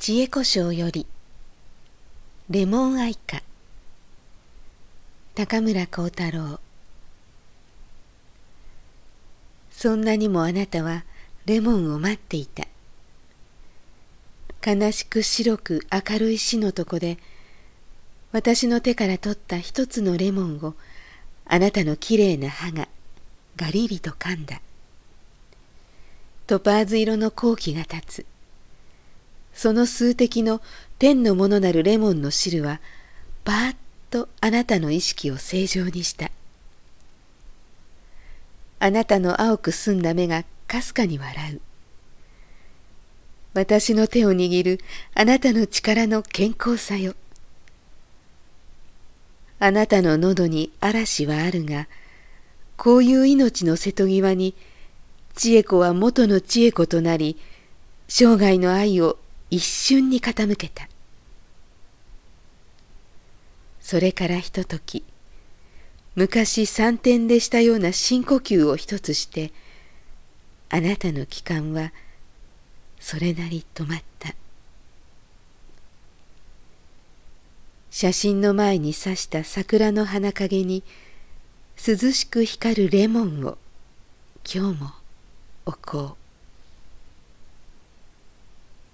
知恵故障よりレモン愛花。高村光太郎。そんなにもあなたはレモンを待っていた。悲しく白く明るい死のとこで私の手から取った一つのレモンをあなたのきれいな歯がガリリと噛んだ。トパーズ色の好機が立つ。その数滴の天のものなるレモンの汁はパーッとあなたの意識を正常にした。あなたの青く澄んだ目がかすかに笑う。私の手を握るあなたの力の健康さよ。あなたの喉に嵐はあるがこういう命の瀬戸際に千恵子は元の千恵子となり生涯の愛を一瞬に傾けた。それからひととき昔三点でしたような深呼吸を一つしてあなたの気管はそれなり止まった。写真の前に刺した桜の花陰に涼しく光るレモンを今日も置こう。